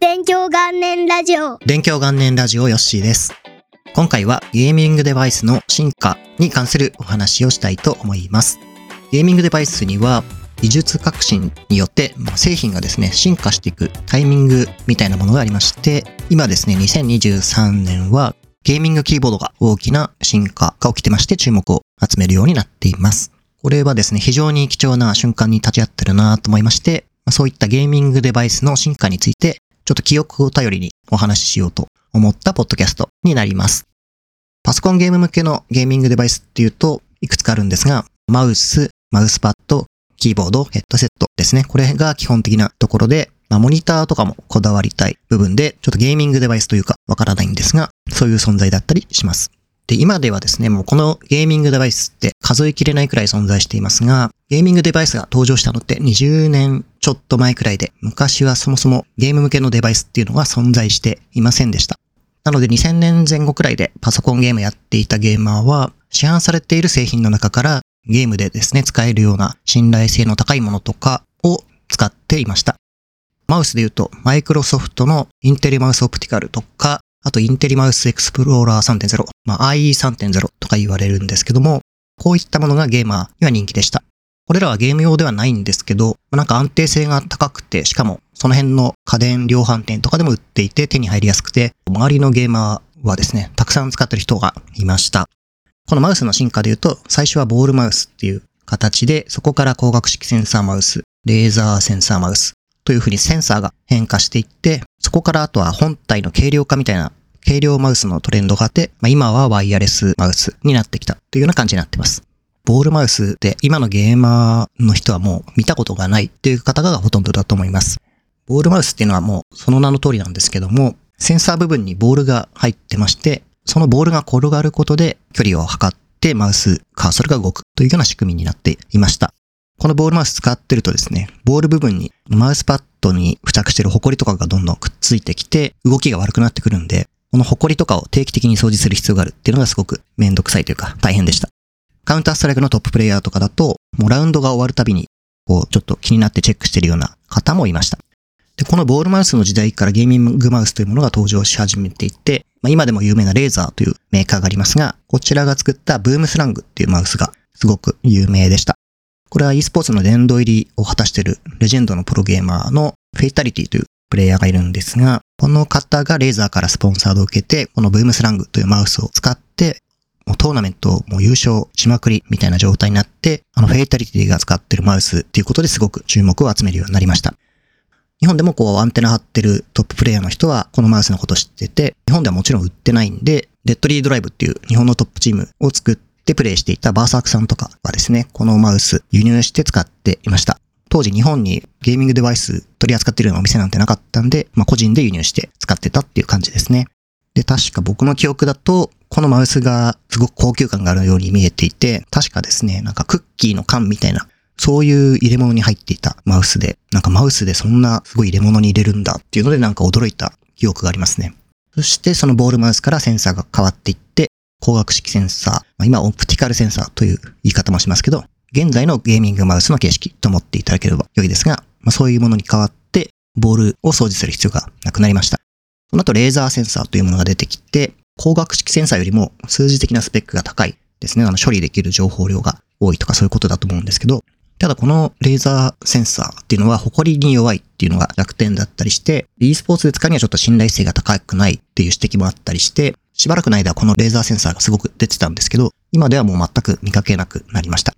勉強元年ラジオ。勉強元年ラジオヨッシーです。今回はゲーミングデバイスの進化に関するお話をしたいと思います。ゲーミングデバイスには技術革新によって製品がですね、進化していくタイミングみたいなものがありまして、今ですね、2023年はゲーミングキーボードが大きな進化が起きてまして注目を集めるようになっています。これはですね、非常に貴重な瞬間に立ち会ってるなと思いまして、そういったゲーミングデバイスの進化について、ちょっと記憶を頼りにお話ししようと思ったポッドキャストになります。パソコンゲーム向けのゲーミングデバイスっていうといくつかあるんですが、マウス、マウスパッド、キーボード、ヘッドセットですね。これが基本的なところで、まあ、モニターとかもこだわりたい部分で、ちょっとゲーミングデバイスというかわからないんですが、そういう存在だったりします。で、今ではですね、もうこのゲーミングデバイスって数えきれないくらい存在していますが、ゲーミングデバイスが登場したのって20年ちょっと前くらいで、昔はそもそもゲーム向けのデバイスっていうのが存在していませんでした。なので2000年前後くらいでパソコンゲームやっていたゲーマーは、市販されている製品の中からゲームでですね、使えるような信頼性の高いものとかを使っていました。マウスで言うと、マイクロソフトのインテリマウスオプティカルとか、あとインテリマウスエクスプローラー3.0、まあ IE3.0 とか言われるんですけども、こういったものがゲーマーには人気でした。これらはゲーム用ではないんですけど、なんか安定性が高くて、しかもその辺の家電量販店とかでも売っていて手に入りやすくて、周りのゲーマーはですね、たくさん使ってる人がいました。このマウスの進化で言うと、最初はボールマウスっていう形で、そこから光学式センサーマウス、レーザーセンサーマウスというふうにセンサーが変化していって、そこからあとは本体の軽量化みたいな軽量マウスのトレンドがあって、まあ、今はワイヤレスマウスになってきたというような感じになってます。ボールマウスで今のゲーマーの人はもう見たことがないっていう方がほとんどだと思います。ボールマウスっていうのはもうその名の通りなんですけども、センサー部分にボールが入ってまして、そのボールが転がることで距離を測ってマウスカーソルが動くというような仕組みになっていました。このボールマウス使ってるとですね、ボール部分にマウスパッドに付着してるホコリとかがどんどんくっついてきて、動きが悪くなってくるんで、このホコリとかを定期的に掃除する必要があるっていうのがすごくめんどくさいというか大変でした。カウンターストライクのトッププレイヤーとかだと、もうラウンドが終わるたびに、こう、ちょっと気になってチェックしてるような方もいました。で、このボールマウスの時代からゲーミングマウスというものが登場し始めていて、まあ、今でも有名なレーザーというメーカーがありますが、こちらが作ったブームスラングっていうマウスがすごく有名でした。これは e スポーツの殿堂入りを果たしているレジェンドのプロゲーマーのフェイタリティというプレイヤーがいるんですが、この方がレーザーからスポンサードを受けて、このブームスラングというマウスを使って、もうトーナメントをもう優勝しまくりみたいな状態になって、あのフェイタリティが使ってるマウスっていうことですごく注目を集めるようになりました。日本でもこうアンテナ張ってるトッププレイヤーの人はこのマウスのこと知ってて、日本ではもちろん売ってないんで、レッドリードライブっていう日本のトップチームを作ってでプレイしていたバーサークさんとかはですね、このマウス輸入して使っていました。当時日本にゲーミングデバイス取り扱ってるようなお店なんてなかったんで、まあ個人で輸入して使ってたっていう感じですね。で、確か僕の記憶だと、このマウスがすごく高級感があるように見えていて、確かですね、なんかクッキーの缶みたいな、そういう入れ物に入っていたマウスで、なんかマウスでそんなすごい入れ物に入れるんだっていうのでなんか驚いた記憶がありますね。そしてそのボールマウスからセンサーが変わっていって、光学式センサー、今オプティカルセンサーという言い方もしますけど、現在のゲーミングマウスの形式と思っていただければ良いですが、まあ、そういうものに代わって、ボールを掃除する必要がなくなりました。その後レーザーセンサーというものが出てきて、光学式センサーよりも数字的なスペックが高いですね。あの処理できる情報量が多いとかそういうことだと思うんですけど、ただこのレーザーセンサーっていうのは埃に弱いっていうのが弱点だったりして、e スポーツで使うにはちょっと信頼性が高くないっていう指摘もあったりして、しばらくの間はこのレーザーセンサーがすごく出てたんですけど、今ではもう全く見かけなくなりました。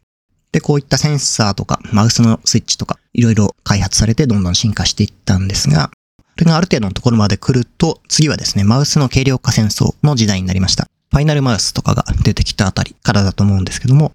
で、こういったセンサーとかマウスのスイッチとかいろいろ開発されてどんどん進化していったんですが、これがある程度のところまで来ると、次はですね、マウスの軽量化戦争の時代になりました。ファイナルマウスとかが出てきたあたりからだと思うんですけども、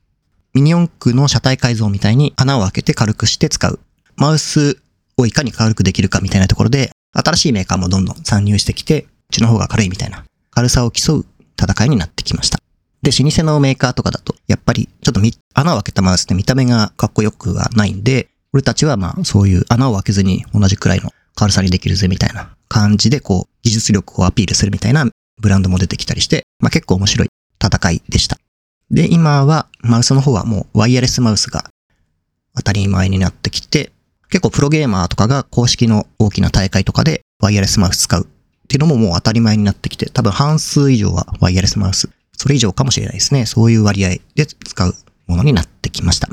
ミニ四駆の車体改造みたいに穴を開けて軽くして使う。マウスをいかに軽くできるかみたいなところで、新しいメーカーもどんどん参入してきて、うちの方が軽いみたいな、軽さを競う戦いになってきました。で、老舗のメーカーとかだと、やっぱりちょっと穴を開けたマウスって見た目がかっこよくはないんで、俺たちはまあそういう穴を開けずに同じくらいの軽さにできるぜみたいな感じでこう技術力をアピールするみたいなブランドも出てきたりして、まあ結構面白い戦いでした。で、今はマウスの方はもうワイヤレスマウスが当たり前になってきて、結構プロゲーマーとかが公式の大きな大会とかでワイヤレスマウス使うっていうのももう当たり前になってきて、多分半数以上はワイヤレスマウス、それ以上かもしれないですね。そういう割合で使うものになってきました。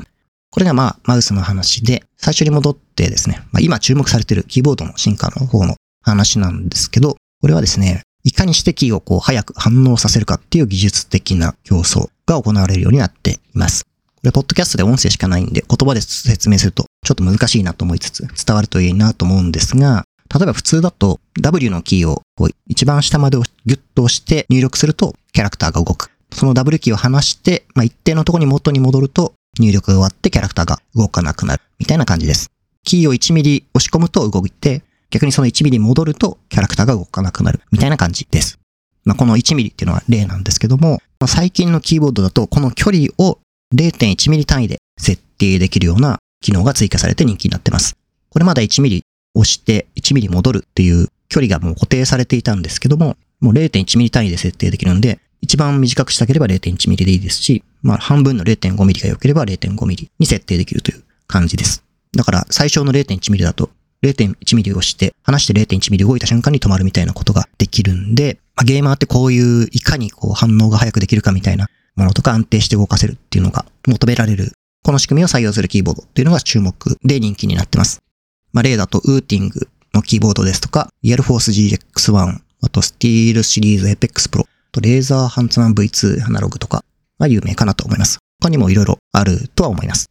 これがまあ、マウスの話で、最初に戻ってですね、まあ、今注目されているキーボードの進化の方の話なんですけど、これはですね、いかにしてキーをこう早く反応させるかっていう技術的な競争が行われるようになっています。これ、ポッドキャストで音声しかないんで、言葉で説明するとちょっと難しいなと思いつつ、伝わるといいなと思うんですが、例えば普通だと W のキーをこう一番下までギュッと押して入力するとキャラクターが動く。その W キーを離して、まあ、一定のところに元に戻ると入力が終わってキャラクターが動かなくなるみたいな感じです。キーを1ミリ押し込むと動いて、逆にその1ミリ戻るとキャラクターが動かなくなるみたいな感じです。まあ、この1ミリっていうのは例なんですけども、まあ、最近のキーボードだとこの距離を0.1ミリ単位で設定できるような機能が追加されて人気になってます。これまだ1ミリ押して1ミリ戻るっていう距離がもう固定されていたんですけども、もう0.1ミリ単位で設定できるんで、一番短くしたければ0.1ミリでいいですし、まあ半分の0.5ミリが良ければ0.5ミリに設定できるという感じです。だから最小の0.1ミリだと0.1ミリをして、離して0.1ミリ動いた瞬間に止まるみたいなことができるんで、まあ、ゲーマーってこういういかにこう反応が早くできるかみたいなものとか安定して動かせるっていうのが求められる、この仕組みを採用するキーボードっていうのが注目で人気になってます。まあ、例だとウーティングのキーボードですとか、リアルフォース GX1、あとスティールシリーズ Apex Pro、とレーザーハンツマン V2 アナログとかが有名かなと思います。他にもいろいろあるとは思います。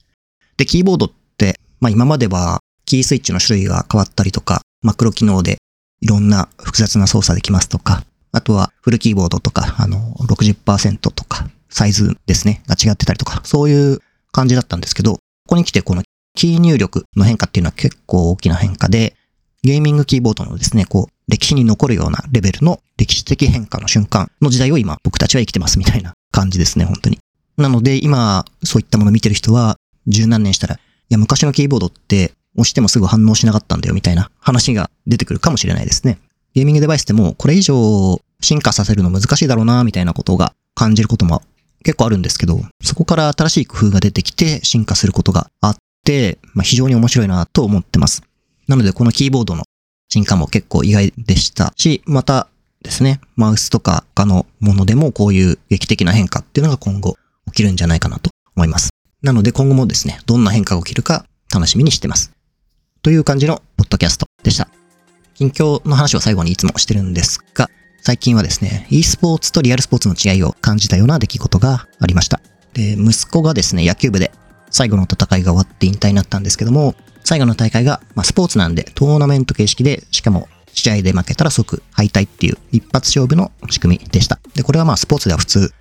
で、キーボードって、まあ今まではキースイッチの種類が変わったりとか、マクロ機能でいろんな複雑な操作できますとか、あとはフルキーボードとか、あの、60%とか、サイズですね、が違ってたりとか、そういう感じだったんですけど、ここに来てこのキー入力の変化っていうのは結構大きな変化で、ゲーミングキーボードのですね、こう、歴史に残るようなレベルの歴史的変化の瞬間の時代を今僕たちは生きてますみたいな感じですね、本当に。なので今、そういったものを見てる人は、十何年したら、いや、昔のキーボードって押してもすぐ反応しなかったんだよみたいな話が出てくるかもしれないですね。ゲーミングデバイスでもこれ以上進化させるの難しいだろうなみたいなことが感じることも結構あるんですけど、そこから新しい工夫が出てきて進化することがあって、まあ、非常に面白いなと思ってます。なのでこのキーボードの進化も結構意外でしたし、またですね、マウスとか他のものでもこういう劇的な変化っていうのが今後起きるんじゃないかなと思います。なので今後もですね、どんな変化が起きるか楽しみにしてます。という感じのポッドキャストでした。近況の話を最後にいつもしてるんですが、最近はですね、e スポーツとリアルスポーツの違いを感じたような出来事がありました。で、息子がですね、野球部で最後の戦いが終わって引退になったんですけども、最後の大会が、まあ、スポーツなんでトーナメント形式で、しかも試合で負けたら即敗退っていう一発勝負の仕組みでした。で、これはまあスポーツでは普通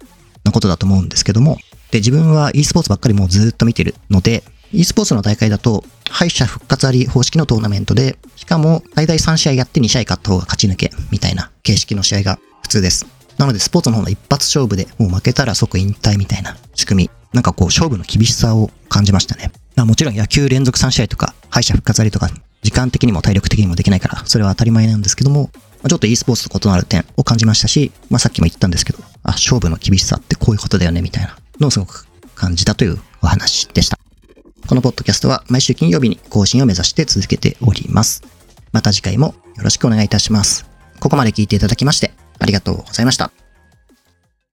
なことだと思うんですけども、で、自分は e スポーツばっかりもうずっと見てるので、e スポーツの大会だと、敗者復活あり方式のトーナメントで、しかも最大3試合やって2試合勝った方が勝ち抜け、みたいな形式の試合が普通です。なので、スポーツの方の一発勝負で、もう負けたら即引退みたいな仕組み。なんかこう、勝負の厳しさを感じましたね。まもちろん野球連続3試合とか、敗者復活ありとか、時間的にも体力的にもできないから、それは当たり前なんですけども、ちょっと e スポーツと異なる点を感じましたし、まあさっきも言ったんですけど、あ、勝負の厳しさってこういうことだよね、みたいなのをすごく感じたというお話でした。このポッドキャストは毎週金曜日に更新を目指して続けております。また次回もよろしくお願いいたします。ここまで聞いていただきましてありがとうございました。